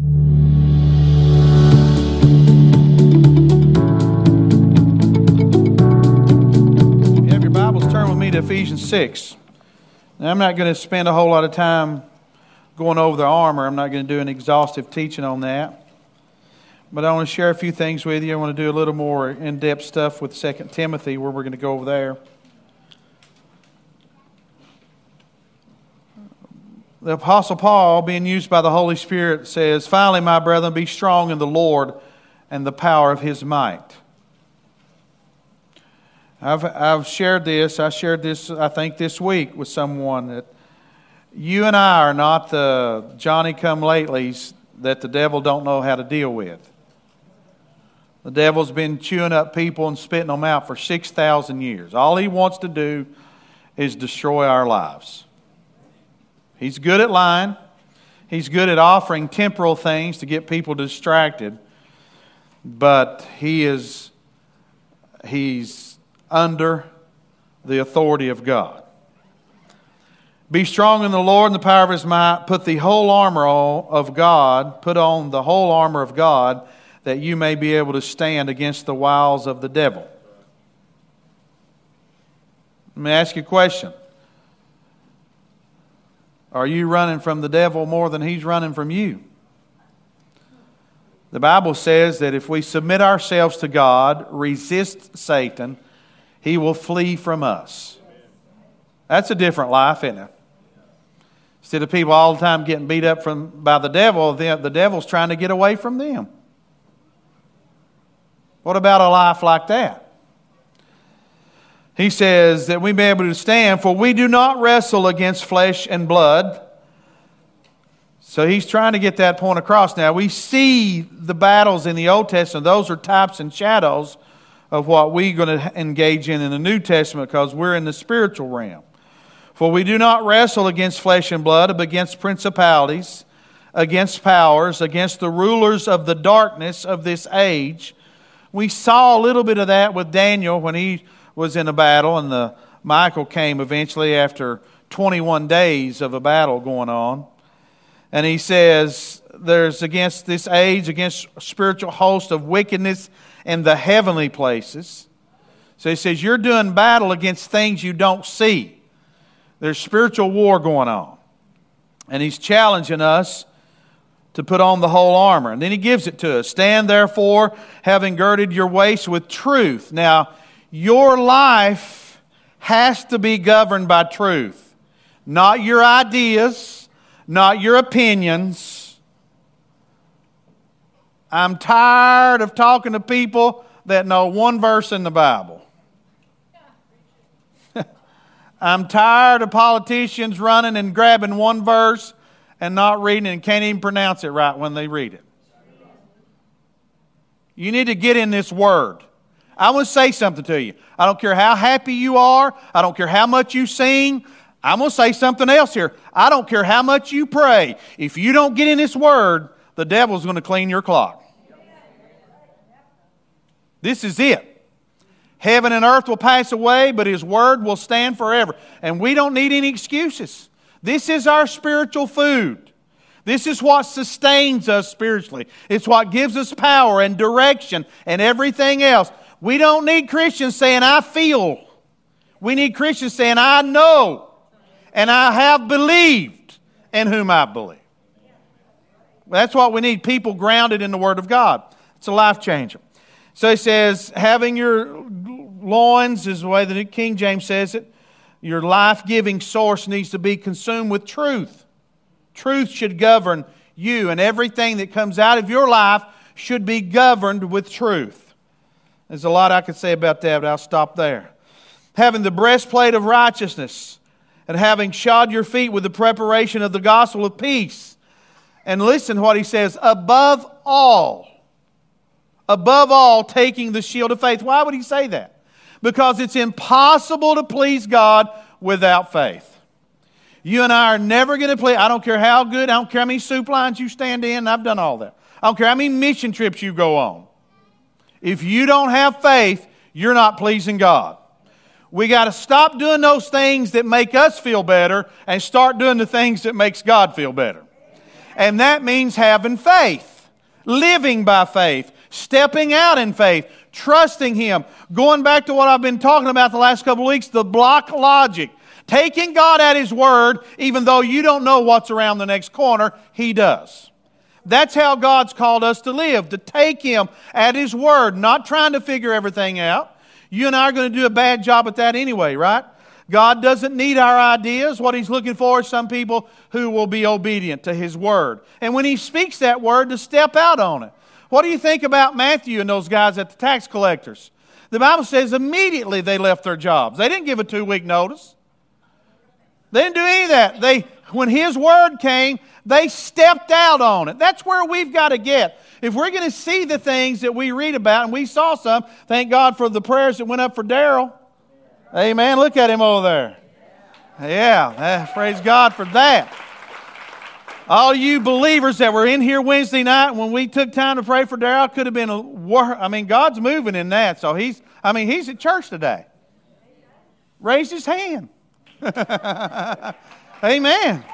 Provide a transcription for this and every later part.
If you have your Bibles, turn with me to Ephesians 6. Now, I'm not going to spend a whole lot of time going over the armor. I'm not going to do an exhaustive teaching on that. But I want to share a few things with you. I want to do a little more in depth stuff with 2 Timothy, where we're going to go over there. The Apostle Paul, being used by the Holy Spirit, says, Finally, my brethren, be strong in the Lord and the power of his might. I've, I've shared this. I shared this, I think, this week with someone that you and I are not the Johnny come latelys that the devil don't know how to deal with. The devil's been chewing up people and spitting them out for 6,000 years. All he wants to do is destroy our lives. He's good at lying. He's good at offering temporal things to get people distracted. But he is he's under the authority of God. Be strong in the Lord and the power of his might. Put the whole armor of God, put on the whole armor of God, that you may be able to stand against the wiles of the devil. Let me ask you a question. Are you running from the devil more than he's running from you? The Bible says that if we submit ourselves to God, resist Satan, he will flee from us. That's a different life, isn't it? Instead of people all the time getting beat up from, by the devil, the, the devil's trying to get away from them. What about a life like that? He says that we may be able to stand, for we do not wrestle against flesh and blood. So he's trying to get that point across. Now, we see the battles in the Old Testament, those are types and shadows of what we're going to engage in in the New Testament because we're in the spiritual realm. For we do not wrestle against flesh and blood, but against principalities, against powers, against the rulers of the darkness of this age. We saw a little bit of that with Daniel when he was in a battle, and the Michael came eventually after 21 days of a battle going on. And he says, There's against this age, against spiritual host of wickedness in the heavenly places. So he says, You're doing battle against things you don't see. There's spiritual war going on. And he's challenging us to put on the whole armor. And then he gives it to us. Stand therefore, having girded your waist with truth. Now, your life has to be governed by truth, not your ideas, not your opinions I'm tired of talking to people that know one verse in the Bible. I'm tired of politicians running and grabbing one verse and not reading and can't even pronounce it right when they read it. You need to get in this word. I want to say something to you. I don't care how happy you are, I don't care how much you sing. I'm going to say something else here. I don't care how much you pray. If you don't get in this word, the devil's going to clean your clock. This is it. Heaven and earth will pass away, but His word will stand forever. And we don't need any excuses. This is our spiritual food. This is what sustains us spiritually. It's what gives us power and direction and everything else. We don't need Christians saying, I feel. We need Christians saying, I know and I have believed in whom I believe. That's what we need people grounded in the Word of God. It's a life changer. So he says, having your loins is the way the King James says it. Your life giving source needs to be consumed with truth. Truth should govern you, and everything that comes out of your life should be governed with truth. There's a lot I could say about that, but I'll stop there. Having the breastplate of righteousness, and having shod your feet with the preparation of the gospel of peace. And listen what he says above all, above all, taking the shield of faith. Why would he say that? Because it's impossible to please God without faith. You and I are never going to please. I don't care how good, I don't care how many soup lines you stand in, I've done all that. I don't care how many mission trips you go on. If you don't have faith, you're not pleasing God. We got to stop doing those things that make us feel better and start doing the things that makes God feel better. And that means having faith, living by faith, stepping out in faith, trusting Him. Going back to what I've been talking about the last couple of weeks, the block logic. Taking God at His word, even though you don't know what's around the next corner, He does. That's how God's called us to live, to take Him at His word, not trying to figure everything out. You and I are going to do a bad job at that anyway, right? God doesn't need our ideas. What He's looking for is some people who will be obedient to His word. And when He speaks that word, to step out on it. What do you think about Matthew and those guys at the tax collectors? The Bible says immediately they left their jobs. They didn't give a two week notice. They didn't do any of that. They, when his word came, they stepped out on it. That's where we've got to get. If we're going to see the things that we read about, and we saw some, thank God for the prayers that went up for Daryl. Amen. Look at him over there. Yeah, uh, praise God for that. All you believers that were in here Wednesday night when we took time to pray for Daryl could have been a war. I mean, God's moving in that. So he's, I mean, he's at church today. Raise his hand. Amen.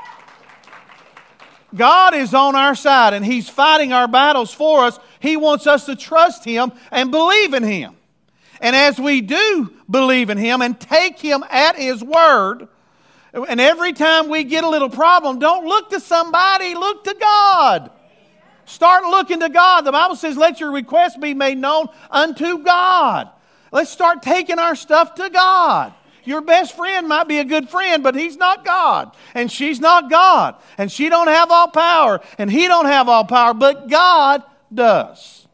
God is on our side and He's fighting our battles for us. He wants us to trust Him and believe in Him. And as we do believe in Him and take Him at His word, and every time we get a little problem, don't look to somebody, look to God. Start looking to God. The Bible says, let your request be made known unto God. Let's start taking our stuff to God. Your best friend might be a good friend, but he's not God. And she's not God. And she don't have all power. And he don't have all power, but God does.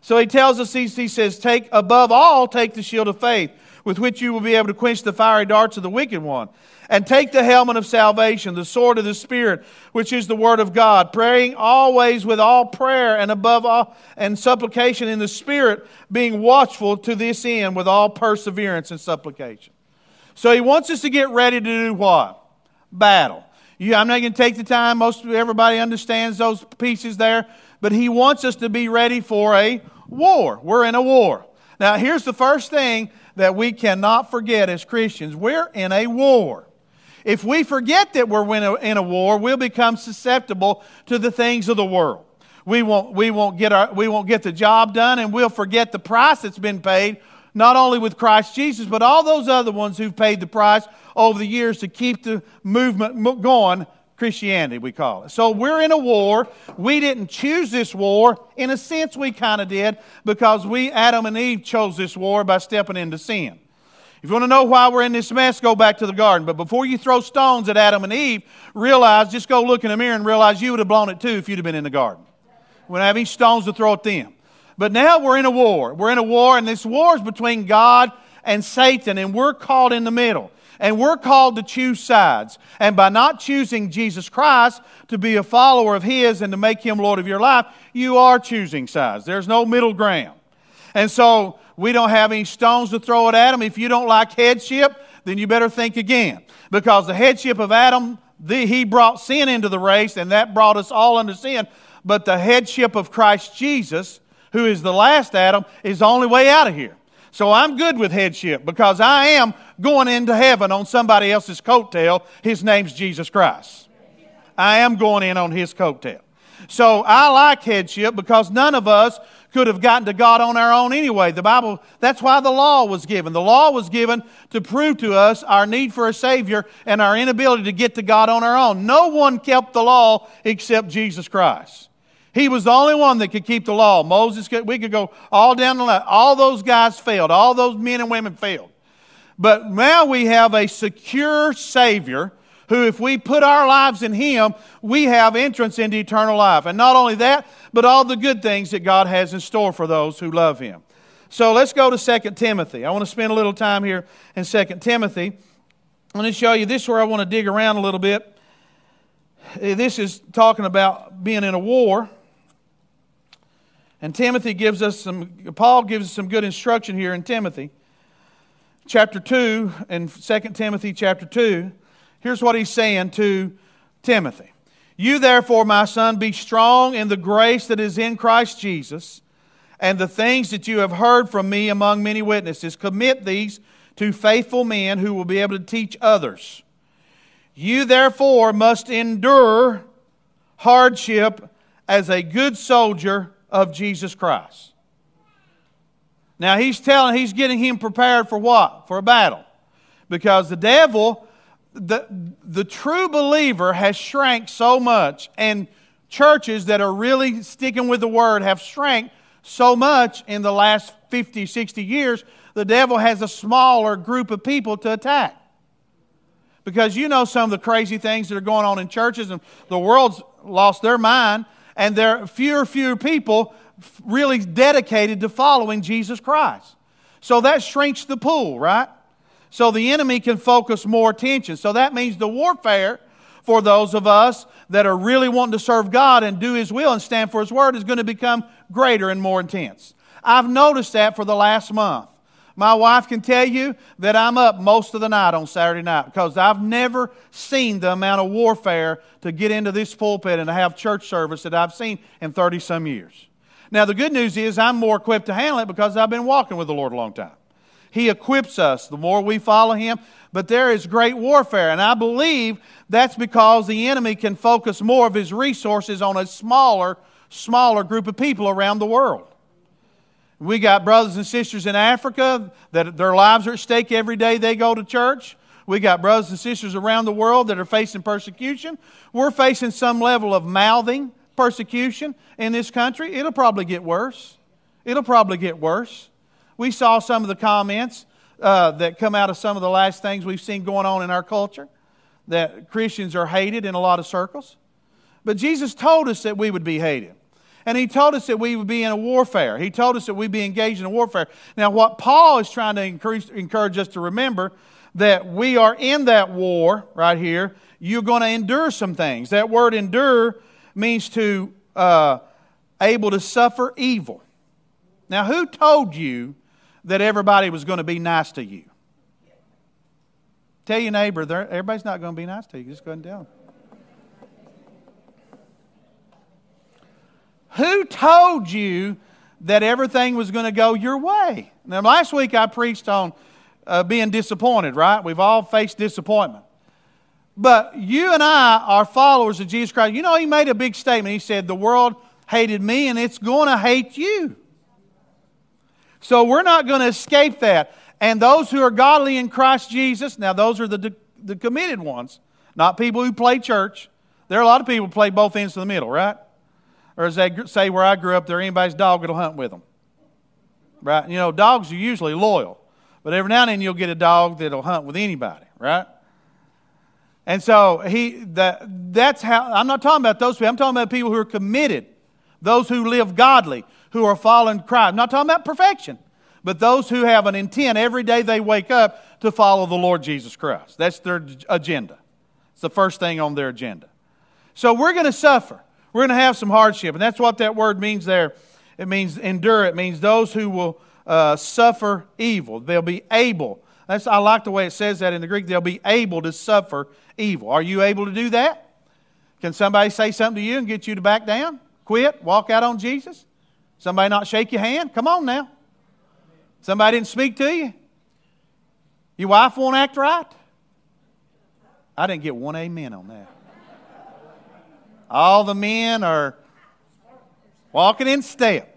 So he tells us, he, says, take above all, take the shield of faith, with which you will be able to quench the fiery darts of the wicked one and take the helmet of salvation, the sword of the Spirit, which is the word of God, praying always with all prayer and above all and supplication in the Spirit, being watchful to this end with all perseverance and supplication. So he wants us to get ready to do what? Battle. You, I'm not going to take the time. Most everybody understands those pieces there, but he wants us to be ready for a war. We're in a war. Now, here's the first thing that we cannot forget as Christians we're in a war. If we forget that we're in a, in a war, we'll become susceptible to the things of the world. We won't, we, won't get our, we won't get the job done, and we'll forget the price that's been paid, not only with Christ Jesus, but all those other ones who've paid the price over the years to keep the movement going. Christianity, we call it. So we're in a war. We didn't choose this war. In a sense, we kind of did because we, Adam and Eve, chose this war by stepping into sin. If you want to know why we're in this mess, go back to the garden. But before you throw stones at Adam and Eve, realize, just go look in the mirror and realize you would have blown it too if you'd have been in the garden. We don't have any stones to throw at them. But now we're in a war. We're in a war, and this war is between God and Satan, and we're caught in the middle. And we're called to choose sides. And by not choosing Jesus Christ to be a follower of His and to make Him Lord of your life, you are choosing sides. There's no middle ground. And so we don't have any stones to throw at Adam. If you don't like headship, then you better think again. Because the headship of Adam, the, he brought sin into the race, and that brought us all under sin. But the headship of Christ Jesus, who is the last Adam, is the only way out of here. So I'm good with headship because I am going into heaven on somebody else's coattail. His name's Jesus Christ. I am going in on his coattail. So I like headship because none of us could have gotten to God on our own anyway. The Bible, that's why the law was given. The law was given to prove to us our need for a Savior and our inability to get to God on our own. No one kept the law except Jesus Christ. He was the only one that could keep the law. Moses, could, we could go all down the line. All those guys failed. All those men and women failed. But now we have a secure Savior who, if we put our lives in Him, we have entrance into eternal life. And not only that, but all the good things that God has in store for those who love Him. So let's go to 2 Timothy. I want to spend a little time here in 2 Timothy. I'm to show you this is where I want to dig around a little bit. This is talking about being in a war. And Timothy gives us some, Paul gives us some good instruction here in Timothy. Chapter 2 and 2 Timothy chapter 2. Here's what he's saying to Timothy You, therefore, my son, be strong in the grace that is in Christ Jesus, and the things that you have heard from me among many witnesses, commit these to faithful men who will be able to teach others. You, therefore, must endure hardship as a good soldier of Jesus Christ. Now he's telling, he's getting him prepared for what? For a battle. Because the devil, the, the true believer has shrank so much, and churches that are really sticking with the word have shrank so much in the last 50, 60 years, the devil has a smaller group of people to attack. Because you know some of the crazy things that are going on in churches, and the world's lost their mind, and there are fewer, fewer people really dedicated to following Jesus Christ. So that shrinks the pool, right? So the enemy can focus more attention. So that means the warfare for those of us that are really wanting to serve God and do His will and stand for His word is going to become greater and more intense. I've noticed that for the last month. My wife can tell you that I'm up most of the night on Saturday night because I've never seen the amount of warfare to get into this pulpit and to have church service that I've seen in 30 some years. Now, the good news is I'm more equipped to handle it because I've been walking with the Lord a long time. He equips us the more we follow Him, but there is great warfare, and I believe that's because the enemy can focus more of his resources on a smaller, smaller group of people around the world. We got brothers and sisters in Africa that their lives are at stake every day they go to church. We got brothers and sisters around the world that are facing persecution. We're facing some level of mouthing persecution in this country. It'll probably get worse. It'll probably get worse. We saw some of the comments uh, that come out of some of the last things we've seen going on in our culture that Christians are hated in a lot of circles. But Jesus told us that we would be hated. And he told us that we would be in a warfare. He told us that we'd be engaged in a warfare. Now, what Paul is trying to encourage, encourage us to remember that we are in that war right here. You're going to endure some things. That word endure means to uh, able to suffer evil. Now, who told you that everybody was going to be nice to you? Tell your neighbor, everybody's not going to be nice to you. Just go ahead and tell them. Who told you that everything was going to go your way? Now, last week I preached on uh, being disappointed, right? We've all faced disappointment. But you and I are followers of Jesus Christ. You know, he made a big statement. He said, The world hated me and it's going to hate you. So we're not going to escape that. And those who are godly in Christ Jesus, now those are the, the committed ones, not people who play church. There are a lot of people who play both ends of the middle, right? Or as they say where I grew up, they're anybody's dog that'll hunt with them. Right? You know, dogs are usually loyal. But every now and then you'll get a dog that'll hunt with anybody, right? And so he that that's how I'm not talking about those people. I'm talking about people who are committed, those who live godly, who are following Christ. I'm not talking about perfection, but those who have an intent every day they wake up to follow the Lord Jesus Christ. That's their agenda. It's the first thing on their agenda. So we're going to suffer. We're going to have some hardship. And that's what that word means there. It means endure. It means those who will uh, suffer evil. They'll be able. That's, I like the way it says that in the Greek. They'll be able to suffer evil. Are you able to do that? Can somebody say something to you and get you to back down? Quit? Walk out on Jesus? Somebody not shake your hand? Come on now. Somebody didn't speak to you? Your wife won't act right? I didn't get one amen on that. All the men are walking in step.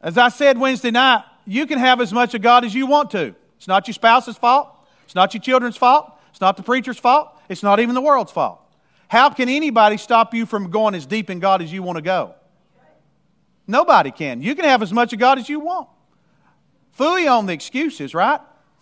As I said Wednesday night, you can have as much of God as you want to. It's not your spouse's fault. It's not your children's fault. It's not the preacher's fault. It's not even the world's fault. How can anybody stop you from going as deep in God as you want to go? Nobody can. You can have as much of God as you want. Fully on the excuses, right?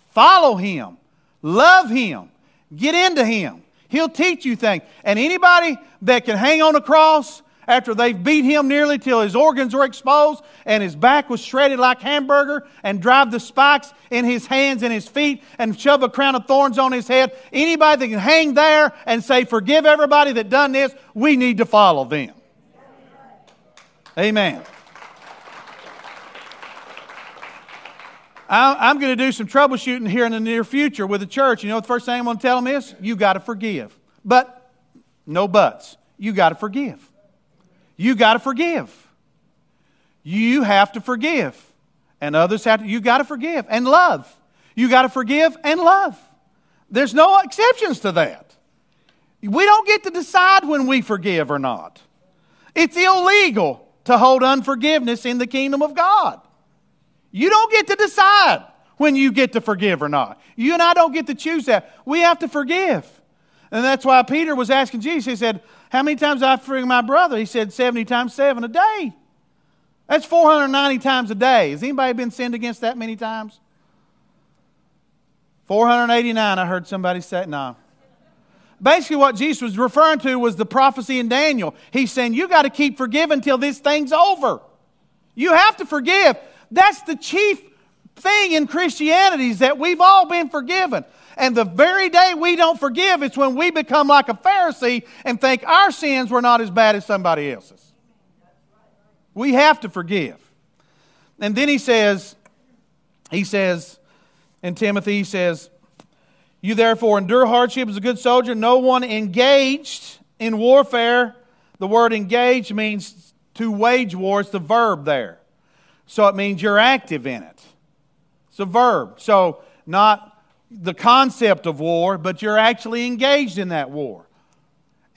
Follow Him. Love Him. Get into Him. He'll teach you things. And anybody that can hang on a cross after they've beat him nearly till his organs were exposed and his back was shredded like hamburger and drive the spikes in his hands and his feet and shove a crown of thorns on his head anybody that can hang there and say forgive everybody that done this we need to follow them amen I'm going to do some troubleshooting here in the near future with the church. You know the first thing I'm going to tell them is? You got to forgive. But, no buts. You got to forgive. You got to forgive. You have to forgive. And others have to, you got to forgive and love. You got to forgive and love. There's no exceptions to that. We don't get to decide when we forgive or not. It's illegal to hold unforgiveness in the kingdom of God. You don't get to decide when you get to forgive or not. You and I don't get to choose that. We have to forgive. And that's why Peter was asking Jesus, he said, How many times I forgive my brother? He said, 70 times 7 a day. That's 490 times a day. Has anybody been sinned against that many times? 489, I heard somebody say. No. Basically, what Jesus was referring to was the prophecy in Daniel. He's saying, You got to keep forgiving until this thing's over. You have to forgive. That's the chief thing in Christianity is that we've all been forgiven. And the very day we don't forgive, it's when we become like a Pharisee and think our sins were not as bad as somebody else's. We have to forgive. And then he says, he says, in Timothy, he says, You therefore endure hardship as a good soldier. No one engaged in warfare. The word engaged means to wage war. It's the verb there. So it means you're active in it. It's a verb. So not the concept of war, but you're actually engaged in that war.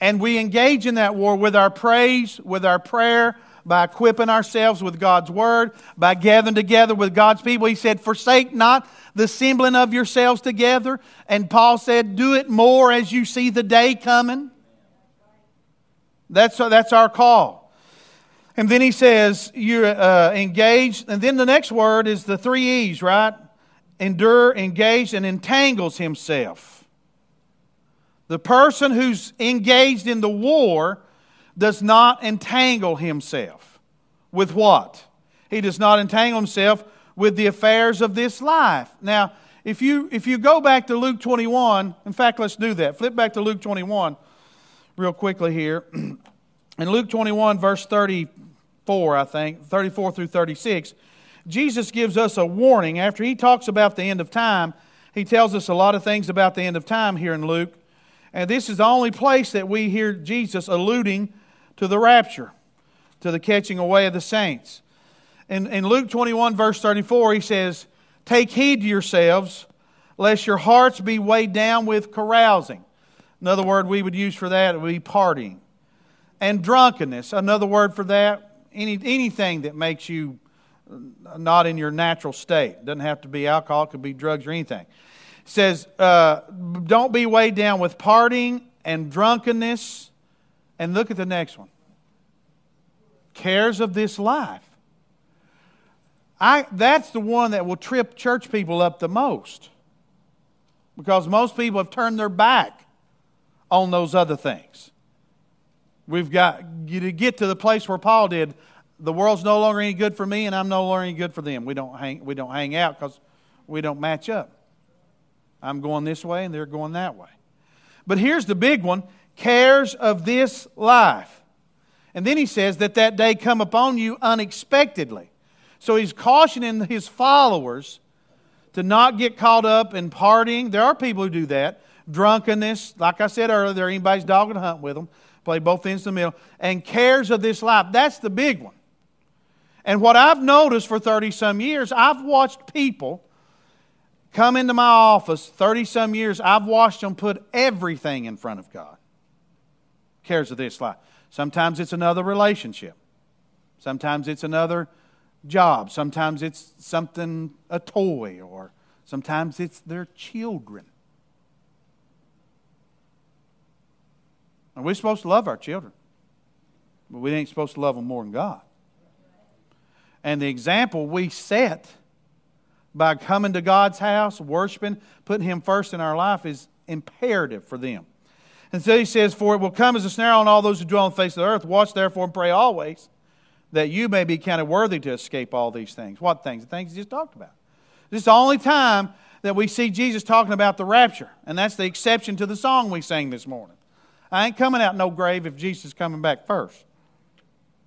And we engage in that war with our praise, with our prayer, by equipping ourselves with God's Word, by gathering together with God's people. He said, Forsake not the assembling of yourselves together. And Paul said, Do it more as you see the day coming. That's, that's our call. And then he says, You're uh, engaged. And then the next word is the three E's, right? Endure, engaged, and entangles himself. The person who's engaged in the war does not entangle himself. With what? He does not entangle himself with the affairs of this life. Now, if you, if you go back to Luke 21, in fact, let's do that. Flip back to Luke 21 real quickly here. In Luke 21, verse 34, I think, 34 through 36, Jesus gives us a warning. After he talks about the end of time, he tells us a lot of things about the end of time here in Luke. And this is the only place that we hear Jesus alluding to the rapture, to the catching away of the saints. In, in Luke 21, verse 34, he says, Take heed to yourselves, lest your hearts be weighed down with carousing. Another word we would use for that would be partying. And drunkenness, another word for that, any, anything that makes you not in your natural state. Doesn't have to be alcohol, it could be drugs or anything. It says, uh, Don't be weighed down with partying and drunkenness and look at the next one cares of this life. I, that's the one that will trip church people up the most because most people have turned their back on those other things. We've got to get to the place where Paul did. The world's no longer any good for me, and I'm no longer any good for them. We don't hang, we don't hang out because we don't match up. I'm going this way, and they're going that way. But here's the big one cares of this life. And then he says that that day come upon you unexpectedly. So he's cautioning his followers to not get caught up in partying. There are people who do that. Drunkenness, like I said earlier, there anybody's dog and hunt with them. Play both ends of the middle. And cares of this life. That's the big one. And what I've noticed for 30 some years, I've watched people come into my office 30 some years, I've watched them put everything in front of God cares of this life. Sometimes it's another relationship. Sometimes it's another job. Sometimes it's something, a toy, or sometimes it's their children. And we're supposed to love our children, but we ain't supposed to love them more than God. And the example we set by coming to God's house, worshiping, putting Him first in our life is imperative for them. And so he says, For it will come as a snare on all those who dwell on the face of the earth. Watch therefore and pray always, that you may be counted worthy to escape all these things. What things? The things he just talked about. This is the only time that we see Jesus talking about the rapture. And that's the exception to the song we sang this morning. I ain't coming out no grave if Jesus is coming back first.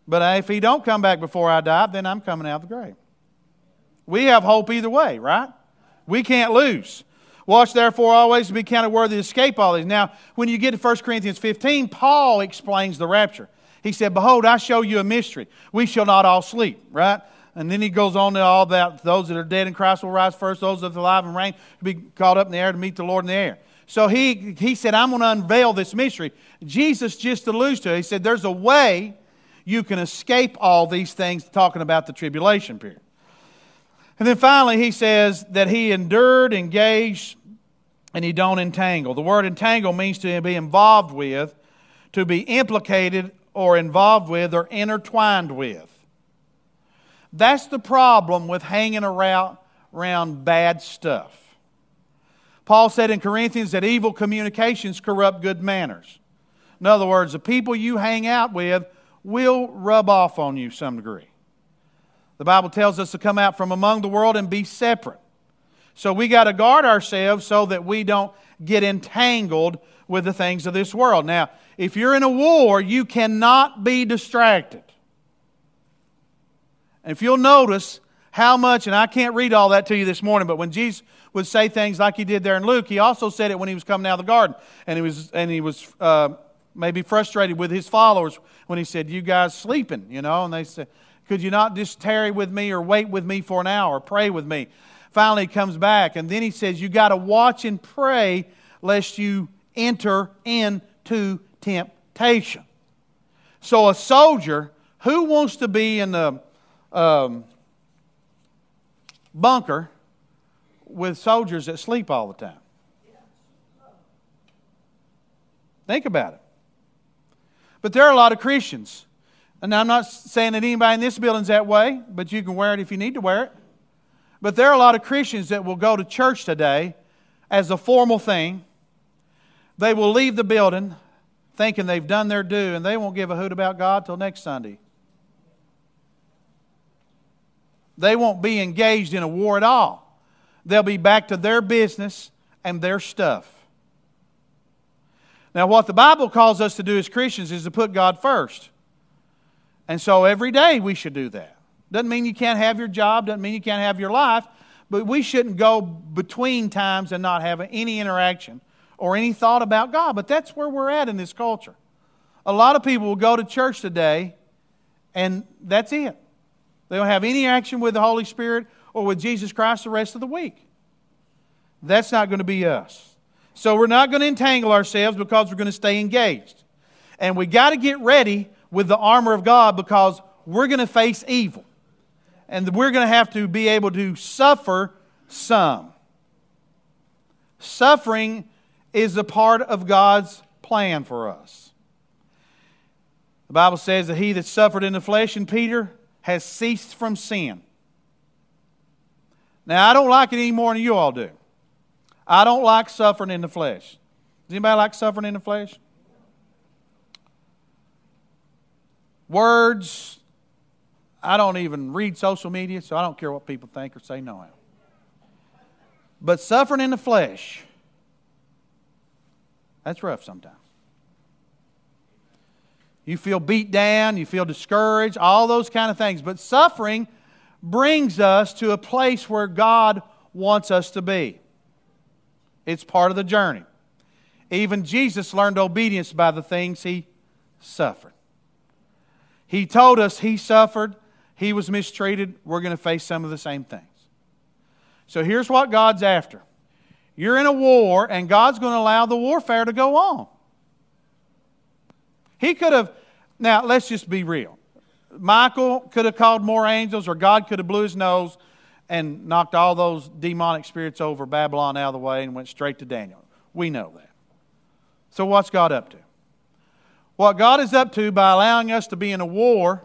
But if he don't come back before I die, then I'm coming out of the grave. We have hope either way, right? We can't lose. Watch therefore always to be counted worthy to escape all these. Now, when you get to 1 Corinthians 15, Paul explains the rapture. He said, Behold, I show you a mystery. We shall not all sleep, right? And then he goes on to all that those that are dead in Christ will rise first, those that are alive and reign will be caught up in the air to meet the Lord in the air. So he, he said, I'm going to unveil this mystery. Jesus just alludes to it. He said, There's a way you can escape all these things, talking about the tribulation period. And then finally, he says that he endured, engaged, and he don't entangle. The word entangle means to be involved with, to be implicated or involved with or intertwined with. That's the problem with hanging around, around bad stuff. Paul said in Corinthians that evil communications corrupt good manners. In other words, the people you hang out with will rub off on you some degree. The Bible tells us to come out from among the world and be separate. So we got to guard ourselves so that we don't get entangled with the things of this world. Now, if you're in a war, you cannot be distracted. And if you'll notice how much, and I can't read all that to you this morning, but when Jesus would say things like he did there in Luke. He also said it when he was coming out of the garden, and he was and he was uh, maybe frustrated with his followers when he said, "You guys sleeping," you know, and they said, "Could you not just tarry with me or wait with me for an hour, pray with me?" Finally, he comes back, and then he says, "You got to watch and pray lest you enter into temptation." So, a soldier who wants to be in the um, bunker with soldiers that sleep all the time. Think about it. But there are a lot of Christians. And I'm not saying that anybody in this building's that way, but you can wear it if you need to wear it. But there are a lot of Christians that will go to church today as a formal thing. They will leave the building thinking they've done their due, and they won't give a hoot about God till next Sunday. They won't be engaged in a war at all they'll be back to their business and their stuff. Now, what the Bible calls us to do as Christians is to put God first. And so every day we should do that. Doesn't mean you can't have your job, doesn't mean you can't have your life, but we shouldn't go between times and not have any interaction or any thought about God. But that's where we're at in this culture. A lot of people will go to church today and that's it. They don't have any action with the Holy Spirit or with Jesus Christ the rest of the week. That's not going to be us. So we're not going to entangle ourselves because we're going to stay engaged. And we got to get ready with the armor of God because we're going to face evil. And we're going to have to be able to suffer some. Suffering is a part of God's plan for us. The Bible says that he that suffered in the flesh, and Peter, has ceased from sin. Now, I don't like it any more than you all do. I don't like suffering in the flesh. Does anybody like suffering in the flesh? Words, I don't even read social media, so I don't care what people think or say no. But suffering in the flesh, that's rough sometimes. You feel beat down, you feel discouraged, all those kind of things. But suffering brings us to a place where God wants us to be. It's part of the journey. Even Jesus learned obedience by the things he suffered. He told us he suffered, he was mistreated. We're going to face some of the same things. So here's what God's after you're in a war, and God's going to allow the warfare to go on. He could have, now let's just be real. Michael could have called more angels, or God could have blew his nose and knocked all those demonic spirits over Babylon out of the way and went straight to Daniel. We know that. So, what's God up to? What God is up to by allowing us to be in a war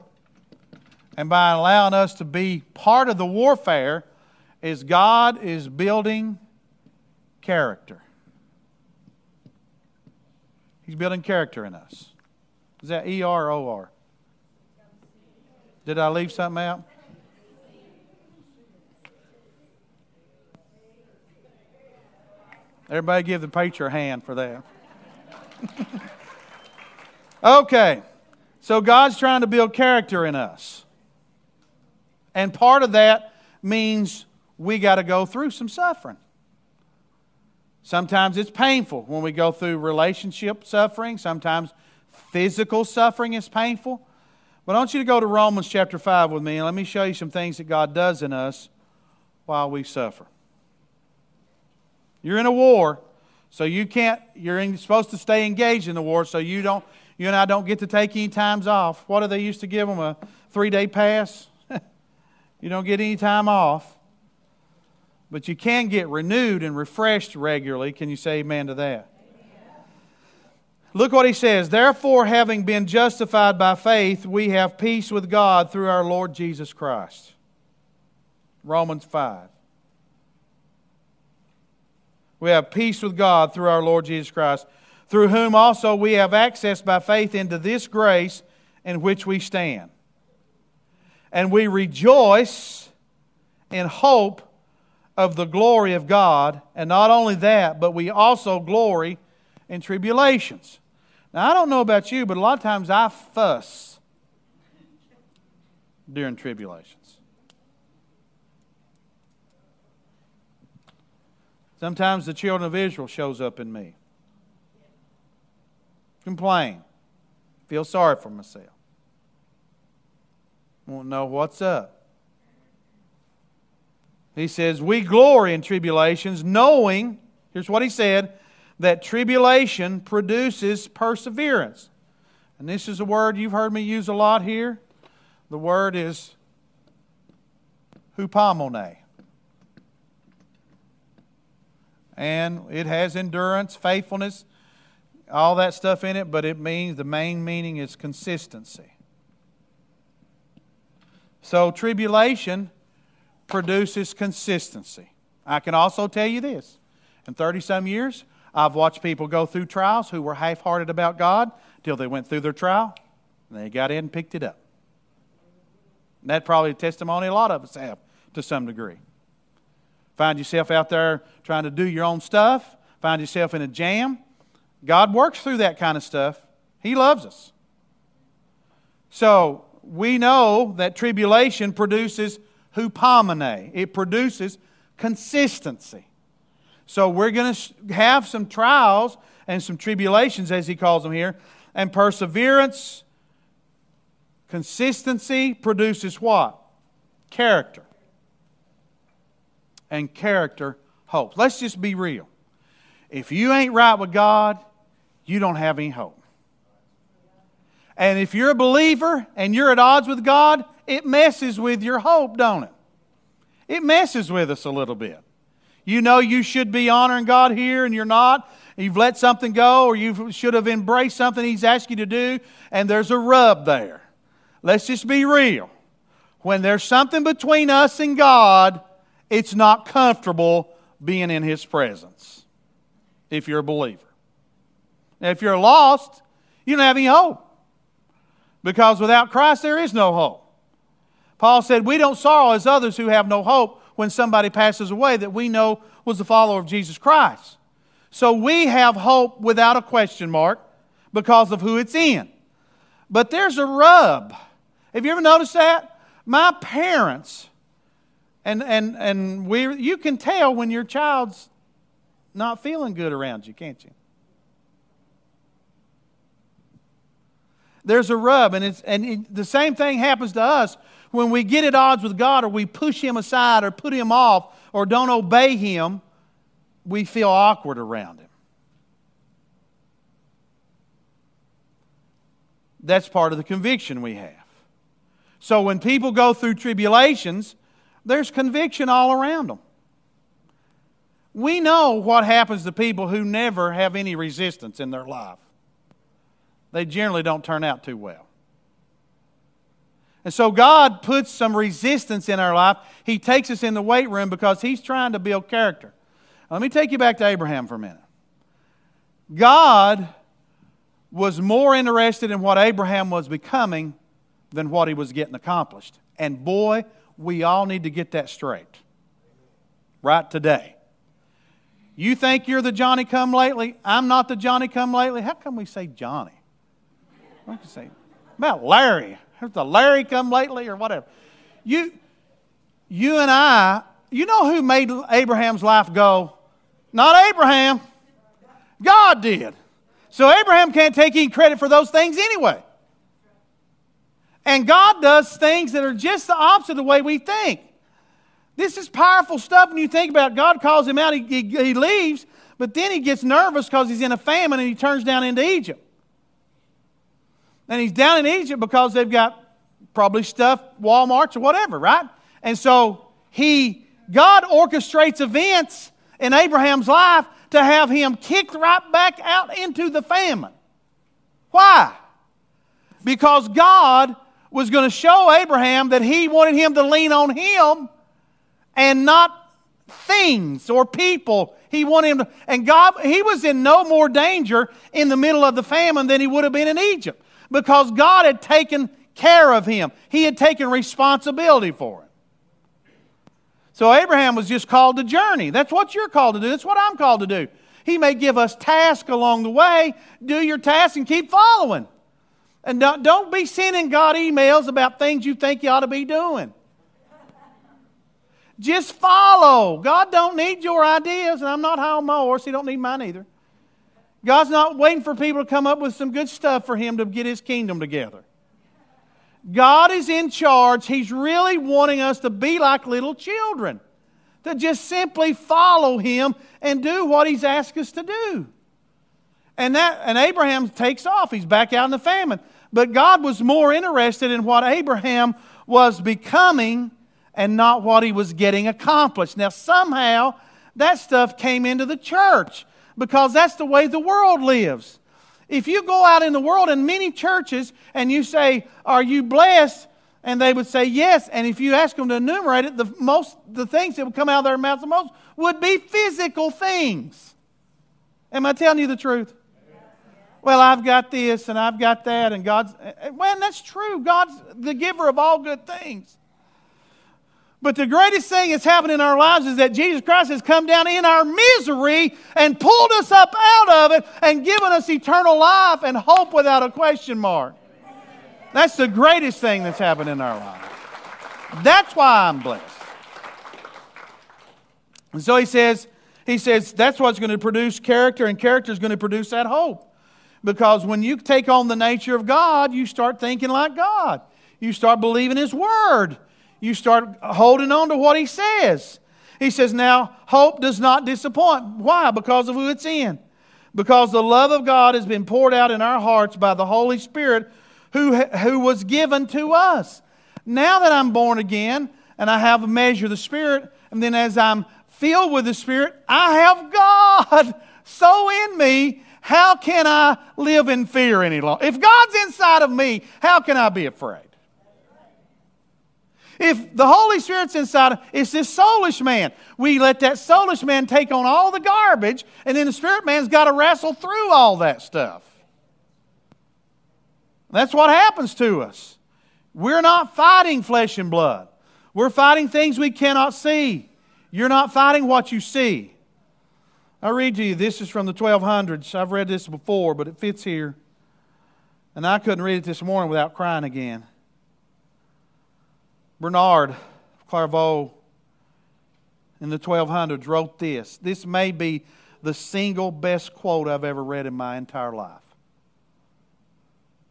and by allowing us to be part of the warfare is God is building character. He's building character in us. Is that E R O R? Did I leave something out? Everybody give the preacher a hand for that. okay, so God's trying to build character in us. And part of that means we got to go through some suffering. Sometimes it's painful when we go through relationship suffering. Sometimes physical suffering is painful. But I want you to go to Romans chapter 5 with me, and let me show you some things that God does in us while we suffer. You're in a war, So you can't, you're in, supposed to stay engaged in the war so you don't, you and I don't get to take any times off. What do they used to give them? A three day pass? you don't get any time off. But you can get renewed and refreshed regularly. Can you say amen to that? Look what he says. Therefore, having been justified by faith, we have peace with God through our Lord Jesus Christ. Romans 5. We have peace with God through our Lord Jesus Christ, through whom also we have access by faith into this grace in which we stand. And we rejoice in hope of the glory of God. And not only that, but we also glory in tribulations now, I don't know about you, but a lot of times I fuss during tribulations. Sometimes the children of Israel shows up in me. Complain. Feel sorry for myself. Won't know what's up. He says, We glory in tribulations, knowing, here's what he said, that tribulation produces perseverance. And this is a word you've heard me use a lot here. The word is hupomone. And it has endurance, faithfulness, all that stuff in it, but it means the main meaning is consistency. So tribulation produces consistency. I can also tell you this in 30 some years, I've watched people go through trials who were half hearted about God till they went through their trial and they got in and picked it up. And that's probably a testimony a lot of us have to some degree. Find yourself out there trying to do your own stuff, find yourself in a jam. God works through that kind of stuff. He loves us. So we know that tribulation produces hupomone. It produces consistency. So we're going to have some trials and some tribulations, as he calls them here. And perseverance, consistency produces what? Character. And character, hope. Let's just be real. If you ain't right with God, you don't have any hope. And if you're a believer and you're at odds with God, it messes with your hope, don't it? It messes with us a little bit. You know you should be honoring God here and you're not. You've let something go or you should have embraced something He's asked you to do, and there's a rub there. Let's just be real. When there's something between us and God, it's not comfortable being in His presence if you're a believer. Now, if you're lost, you don't have any hope. Because without Christ, there is no hope. Paul said, We don't sorrow as others who have no hope when somebody passes away that we know was a follower of Jesus Christ. So we have hope without a question mark because of who it's in. But there's a rub. Have you ever noticed that? My parents, and, and, and we, you can tell when your child's not feeling good around you, can't you? There's a rub, and, it's, and it, the same thing happens to us when we get at odds with God or we push Him aside or put Him off or don't obey Him, we feel awkward around Him. That's part of the conviction we have. So when people go through tribulations, there's conviction all around them. We know what happens to people who never have any resistance in their life. They generally don't turn out too well. And so God puts some resistance in our life. He takes us in the weight room because He's trying to build character. Let me take you back to Abraham for a minute. God was more interested in what Abraham was becoming than what he was getting accomplished. And boy, we all need to get that straight. Right today. You think you're the Johnny come lately? I'm not the Johnny come lately. How come we say Johnny? What do you say? About Larry. Has the Larry come lately or whatever? You, you and I, you know who made Abraham's life go? Not Abraham. God did. So Abraham can't take any credit for those things anyway. And God does things that are just the opposite of the way we think. This is powerful stuff when you think about it. God calls him out, he, he, he leaves, But then he gets nervous because he's in a famine and he turns down into Egypt. And he's down in Egypt because they've got probably stuff, Walmarts or whatever, right? And so he, God orchestrates events in Abraham's life to have him kicked right back out into the famine. Why? Because God was going to show Abraham that he wanted him to lean on him and not things or people. He wanted him to, and God, he was in no more danger in the middle of the famine than he would have been in Egypt because God had taken care of him. He had taken responsibility for him. So Abraham was just called to journey. That's what you're called to do. That's what I'm called to do. He may give us tasks along the way. Do your tasks and keep following. And don't, don't be sending God emails about things you think you ought to be doing. Just follow. God don't need your ideas, and I'm not high on my horse. He don't need mine either. God's not waiting for people to come up with some good stuff for him to get his kingdom together. God is in charge. He's really wanting us to be like little children, to just simply follow him and do what he's asked us to do. And that and Abraham takes off. He's back out in the famine. But God was more interested in what Abraham was becoming and not what he was getting accomplished. Now, somehow, that stuff came into the church because that's the way the world lives. If you go out in the world in many churches and you say, Are you blessed? And they would say yes. And if you ask them to enumerate it, the most the things that would come out of their mouths the most would be physical things. Am I telling you the truth? Well, I've got this and I've got that, and God's well, that's true. God's the giver of all good things. But the greatest thing that's happened in our lives is that Jesus Christ has come down in our misery and pulled us up out of it and given us eternal life and hope without a question mark. That's the greatest thing that's happened in our lives. That's why I'm blessed. And so he says, he says that's what's going to produce character, and character is going to produce that hope. Because when you take on the nature of God, you start thinking like God. You start believing His Word you start holding on to what he says. He says, Now, hope does not disappoint. Why? Because of who it's in. Because the love of God has been poured out in our hearts by the Holy Spirit who, who was given to us. Now that I'm born again and I have a measure of the Spirit, and then as I'm filled with the Spirit, I have God so in me. How can I live in fear any longer? If God's inside of me, how can I be afraid? If the Holy Spirit's inside, it's this soulish man. We let that soulish man take on all the garbage, and then the spirit man's got to wrestle through all that stuff. That's what happens to us. We're not fighting flesh and blood. We're fighting things we cannot see. You're not fighting what you see. I read to you, this is from the 1200s. I've read this before, but it fits here. And I couldn't read it this morning without crying again. Bernard Clairvaux in the 1200s wrote this. This may be the single best quote I've ever read in my entire life,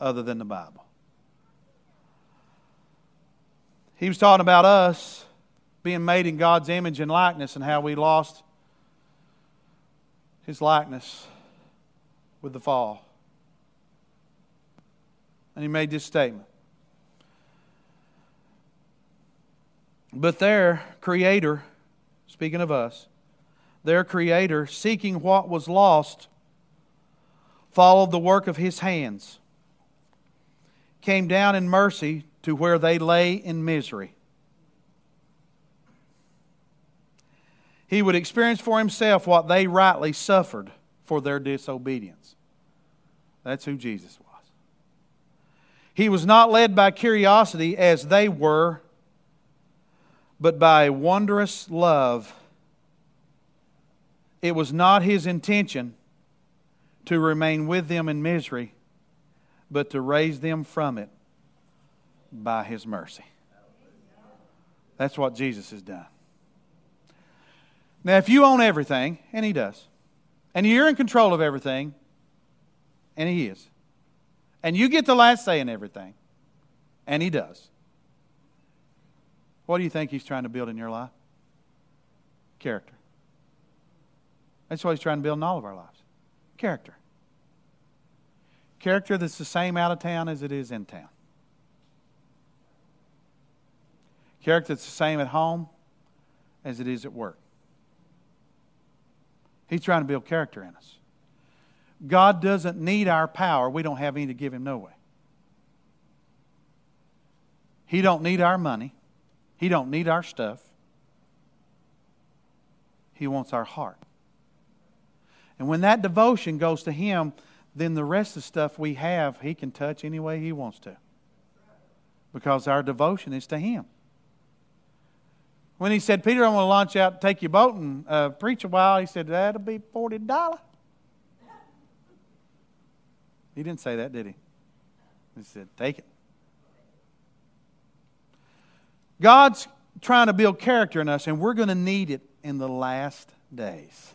other than the Bible. He was talking about us being made in God's image and likeness and how we lost his likeness with the fall. And he made this statement But their Creator, speaking of us, their Creator, seeking what was lost, followed the work of His hands, came down in mercy to where they lay in misery. He would experience for himself what they rightly suffered for their disobedience. That's who Jesus was. He was not led by curiosity as they were but by wondrous love. It was not his intention to remain with them in misery, but to raise them from it by his mercy. That's what Jesus has done. Now, if you own everything, and he does, and you're in control of everything, and he is, and you get the last say in everything, and he does, what do you think he's trying to build in your life? Character. That's what He's trying to build in all of our lives character. Character that's the same out of town as it is in town. Character that's the same at home as it is at work. He's trying to build character in us. God doesn't need our power. We don't have any to give him no way. He don't need our money. He don't need our stuff. He wants our heart. And when that devotion goes to him, then the rest of the stuff we have, he can touch any way he wants to. Because our devotion is to him. When he said, Peter, I'm going to launch out, take your boat, and uh, preach a while, he said, That'll be $40. He didn't say that, did he? He said, Take it. God's trying to build character in us, and we're going to need it in the last days.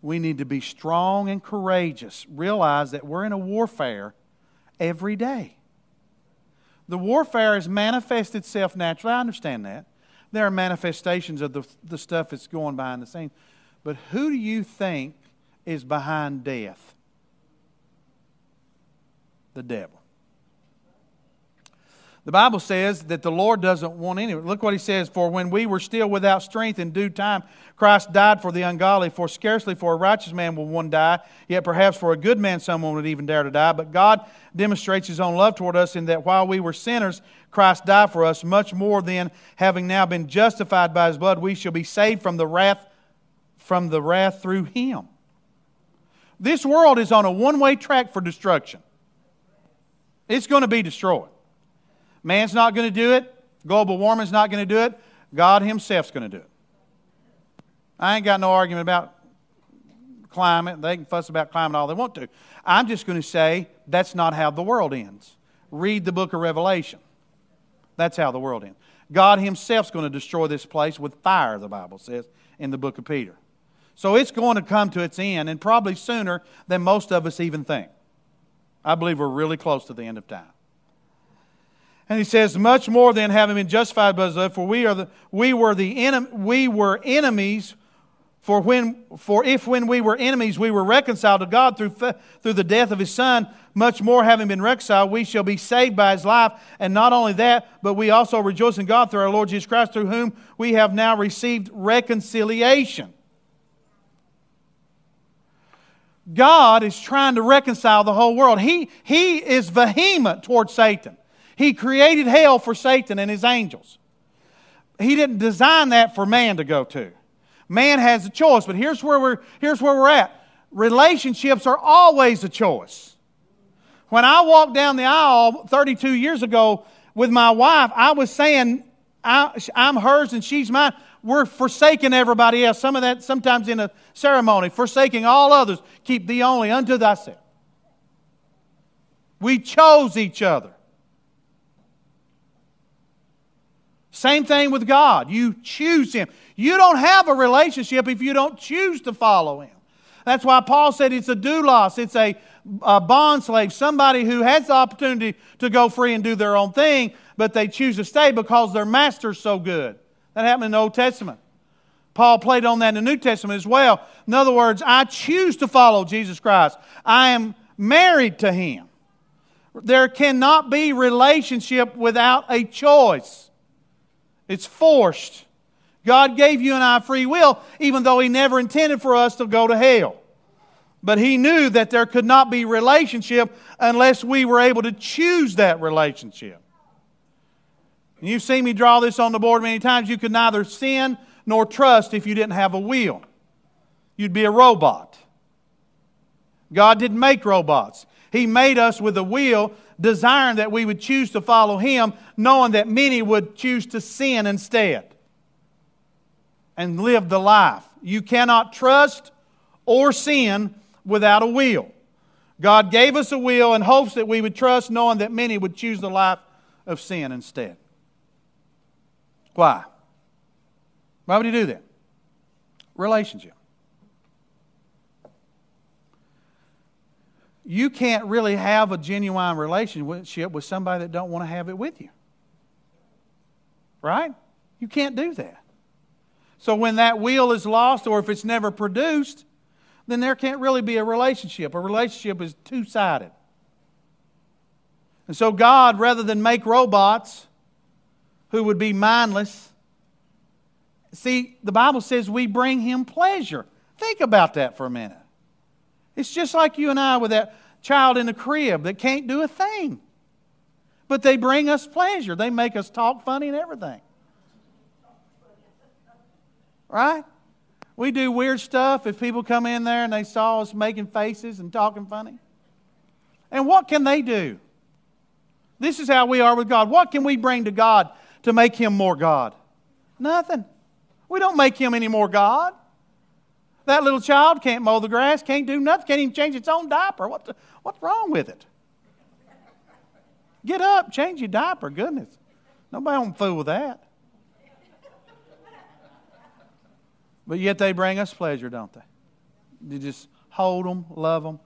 We need to be strong and courageous. Realize that we're in a warfare every day. The warfare has manifested itself naturally. I understand that. There are manifestations of the, the stuff that's going behind the scenes. But who do you think is behind death? The devil. The Bible says that the Lord doesn't want any. Look what he says For when we were still without strength in due time, Christ died for the ungodly. For scarcely for a righteous man will one die, yet perhaps for a good man someone would even dare to die. But God demonstrates his own love toward us in that while we were sinners, Christ died for us. Much more then, having now been justified by his blood, we shall be saved from the wrath, from the wrath through him. This world is on a one way track for destruction. It's going to be destroyed. Man's not going to do it. Global warming's not going to do it. God Himself's going to do it. I ain't got no argument about climate. They can fuss about climate all they want to. I'm just going to say that's not how the world ends. Read the book of Revelation. That's how the world ends. God Himself's going to destroy this place with fire, the Bible says in the book of Peter. So it's going to come to its end, and probably sooner than most of us even think. I believe we're really close to the end of time. And he says, much more than having been justified by his love, for we are the we were the enem, we were enemies. For when for if when we were enemies we were reconciled to God through through the death of his son, much more having been reconciled, we shall be saved by his life. And not only that, but we also rejoice in God through our Lord Jesus Christ, through whom we have now received reconciliation. God is trying to reconcile the whole world. He, he is vehement towards Satan. He created hell for Satan and his angels. He didn't design that for man to go to. Man has a choice, but here's where we're, here's where we're at. Relationships are always a choice. When I walked down the aisle 32 years ago with my wife, I was saying, I, am hers and she's mine. We're forsaking everybody else. Some of that sometimes in a ceremony, forsaking all others. Keep thee only unto thyself. We chose each other. Same thing with God. You choose Him. You don't have a relationship if you don't choose to follow Him. That's why Paul said it's a doulos, it's a, a bond slave, somebody who has the opportunity to go free and do their own thing, but they choose to stay because their master's so good. That happened in the Old Testament. Paul played on that in the New Testament as well. In other words, I choose to follow Jesus Christ. I am married to Him. There cannot be relationship without a choice. It's forced. God gave you and I free will, even though He never intended for us to go to hell. But He knew that there could not be relationship unless we were able to choose that relationship. And you've seen me draw this on the board many times. You could neither sin nor trust if you didn't have a will. You'd be a robot. God didn't make robots. He made us with a will desiring that we would choose to follow Him, knowing that many would choose to sin instead and live the life. You cannot trust or sin without a will. God gave us a will in hopes that we would trust, knowing that many would choose the life of sin instead. Why? Why would He do that? Relationship. You can't really have a genuine relationship with somebody that don't want to have it with you. Right? You can't do that. So when that will is lost or if it's never produced, then there can't really be a relationship. A relationship is two sided. And so God, rather than make robots who would be mindless, see, the Bible says we bring Him pleasure. Think about that for a minute. It's just like you and I with that child in the crib that can't do a thing. But they bring us pleasure. They make us talk funny and everything. Right? We do weird stuff if people come in there and they saw us making faces and talking funny. And what can they do? This is how we are with God. What can we bring to God to make Him more God? Nothing. We don't make Him any more God. That little child can't mow the grass, can't do nothing, can't even change its own diaper. What the, what's wrong with it? Get up, change your diaper. Goodness. Nobody won't fool with that. But yet they bring us pleasure, don't they? You just hold them, love them.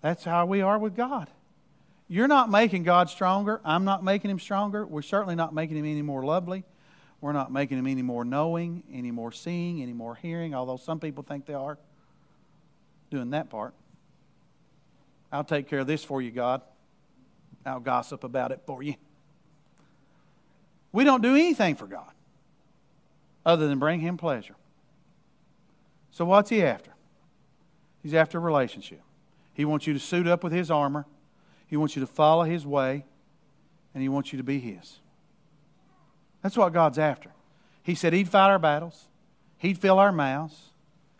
That's how we are with God. You're not making God stronger. I'm not making him stronger. We're certainly not making him any more lovely. We're not making him any more knowing, any more seeing, any more hearing, although some people think they are doing that part. I'll take care of this for you, God. I'll gossip about it for you. We don't do anything for God other than bring him pleasure. So, what's he after? He's after a relationship. He wants you to suit up with his armor, he wants you to follow his way, and he wants you to be his. That's what God's after. He said he'd fight our battles, he'd fill our mouths.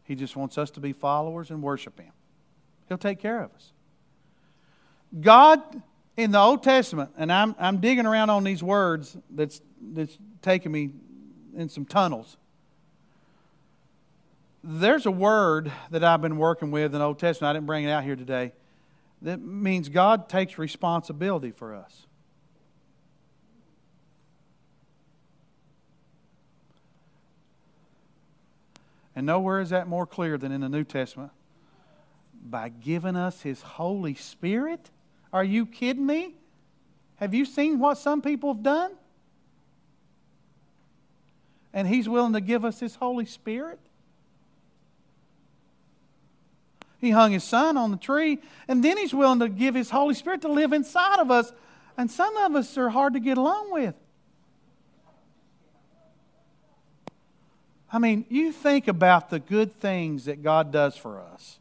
He just wants us to be followers and worship him. He'll take care of us. God in the Old Testament, and I'm, I'm digging around on these words that's, that's taking me in some tunnels. There's a word that I've been working with in the Old Testament. I didn't bring it out here today. That means God takes responsibility for us. And nowhere is that more clear than in the New Testament. By giving us His Holy Spirit? Are you kidding me? Have you seen what some people have done? And He's willing to give us His Holy Spirit? He hung his son on the tree, and then he's willing to give his Holy Spirit to live inside of us. And some of us are hard to get along with. I mean, you think about the good things that God does for us,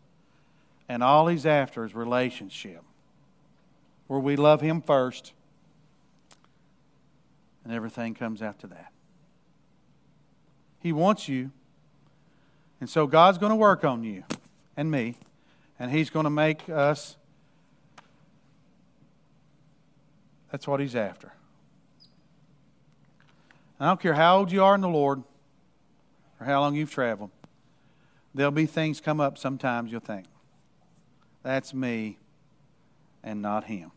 and all he's after is relationship, where we love him first, and everything comes after that. He wants you, and so God's going to work on you and me and He's going to make us. That's what He's after. I don't care how old you are in the Lord or how long you've traveled, there'll be things come up sometimes you'll think, that's me and not Him.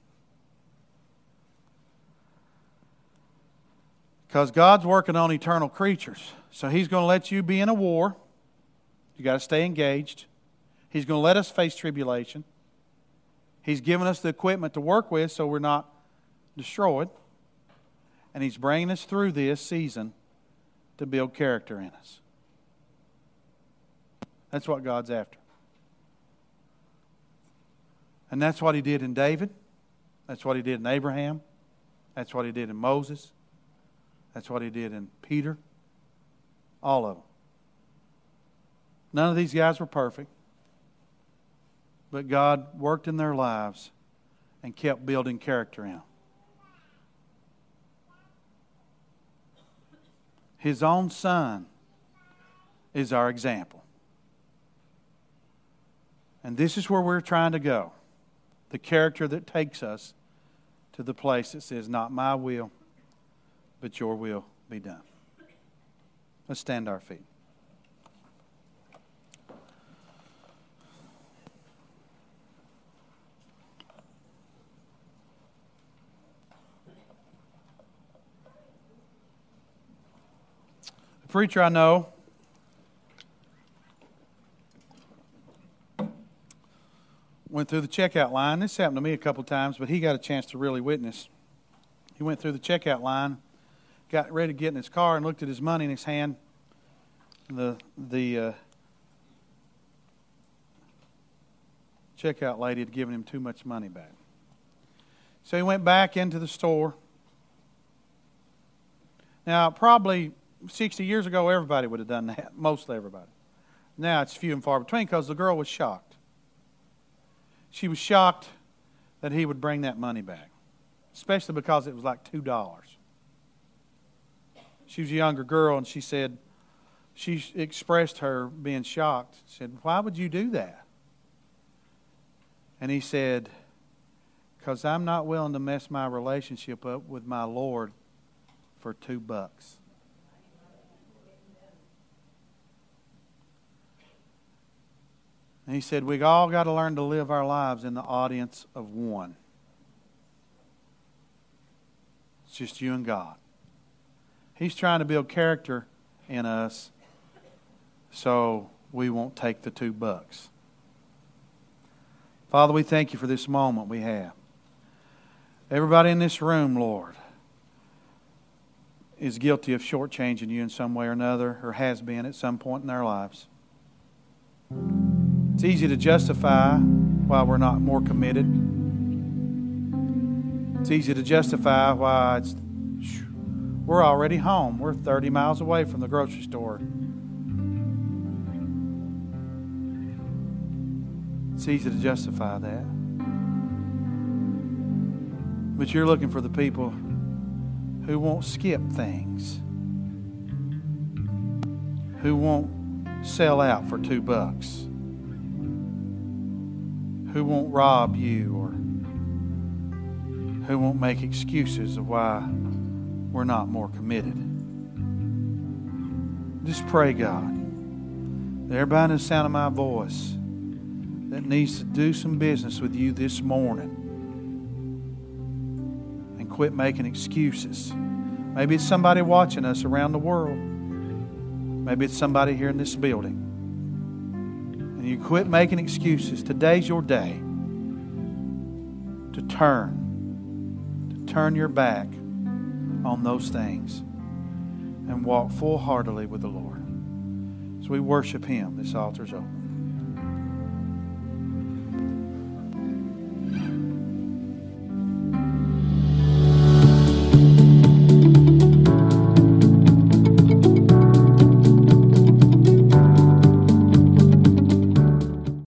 Because God's working on eternal creatures. So He's going to let you be in a war. You got to stay engaged. He's going to let us face tribulation. He's given us the equipment to work with so we're not destroyed. And He's bringing us through this season to build character in us. That's what God's after. And that's what He did in David. That's what He did in Abraham. That's what He did in Moses. That's what He did in Peter. All of them. None of these guys were perfect but God worked in their lives and kept building character in them. His own son is our example. And this is where we're trying to go the character that takes us to the place that says, Not my will, but your will be done. Let's stand our feet. preacher I know went through the checkout line. This happened to me a couple times, but he got a chance to really witness. He went through the checkout line, got ready to get in his car, and looked at his money in his hand, the the uh, checkout lady had given him too much money back. So he went back into the store. Now, probably 60 years ago, everybody would have done that, mostly everybody. Now it's few and far between because the girl was shocked. She was shocked that he would bring that money back, especially because it was like $2. She was a younger girl, and she said, she expressed her being shocked. She said, Why would you do that? And he said, Because I'm not willing to mess my relationship up with my Lord for two bucks. And he said, We've all got to learn to live our lives in the audience of one. It's just you and God. He's trying to build character in us so we won't take the two bucks. Father, we thank you for this moment we have. Everybody in this room, Lord, is guilty of shortchanging you in some way or another, or has been at some point in their lives. It's easy to justify why we're not more committed. It's easy to justify why it's, we're already home. We're 30 miles away from the grocery store. It's easy to justify that. But you're looking for the people who won't skip things, who won't sell out for two bucks who won't rob you or who won't make excuses of why we're not more committed. Just pray, God, that everybody in the sound of my voice that needs to do some business with you this morning and quit making excuses. Maybe it's somebody watching us around the world. Maybe it's somebody here in this building you quit making excuses, today's your day to turn, to turn your back on those things and walk full heartedly with the Lord. As we worship Him, this altar's open.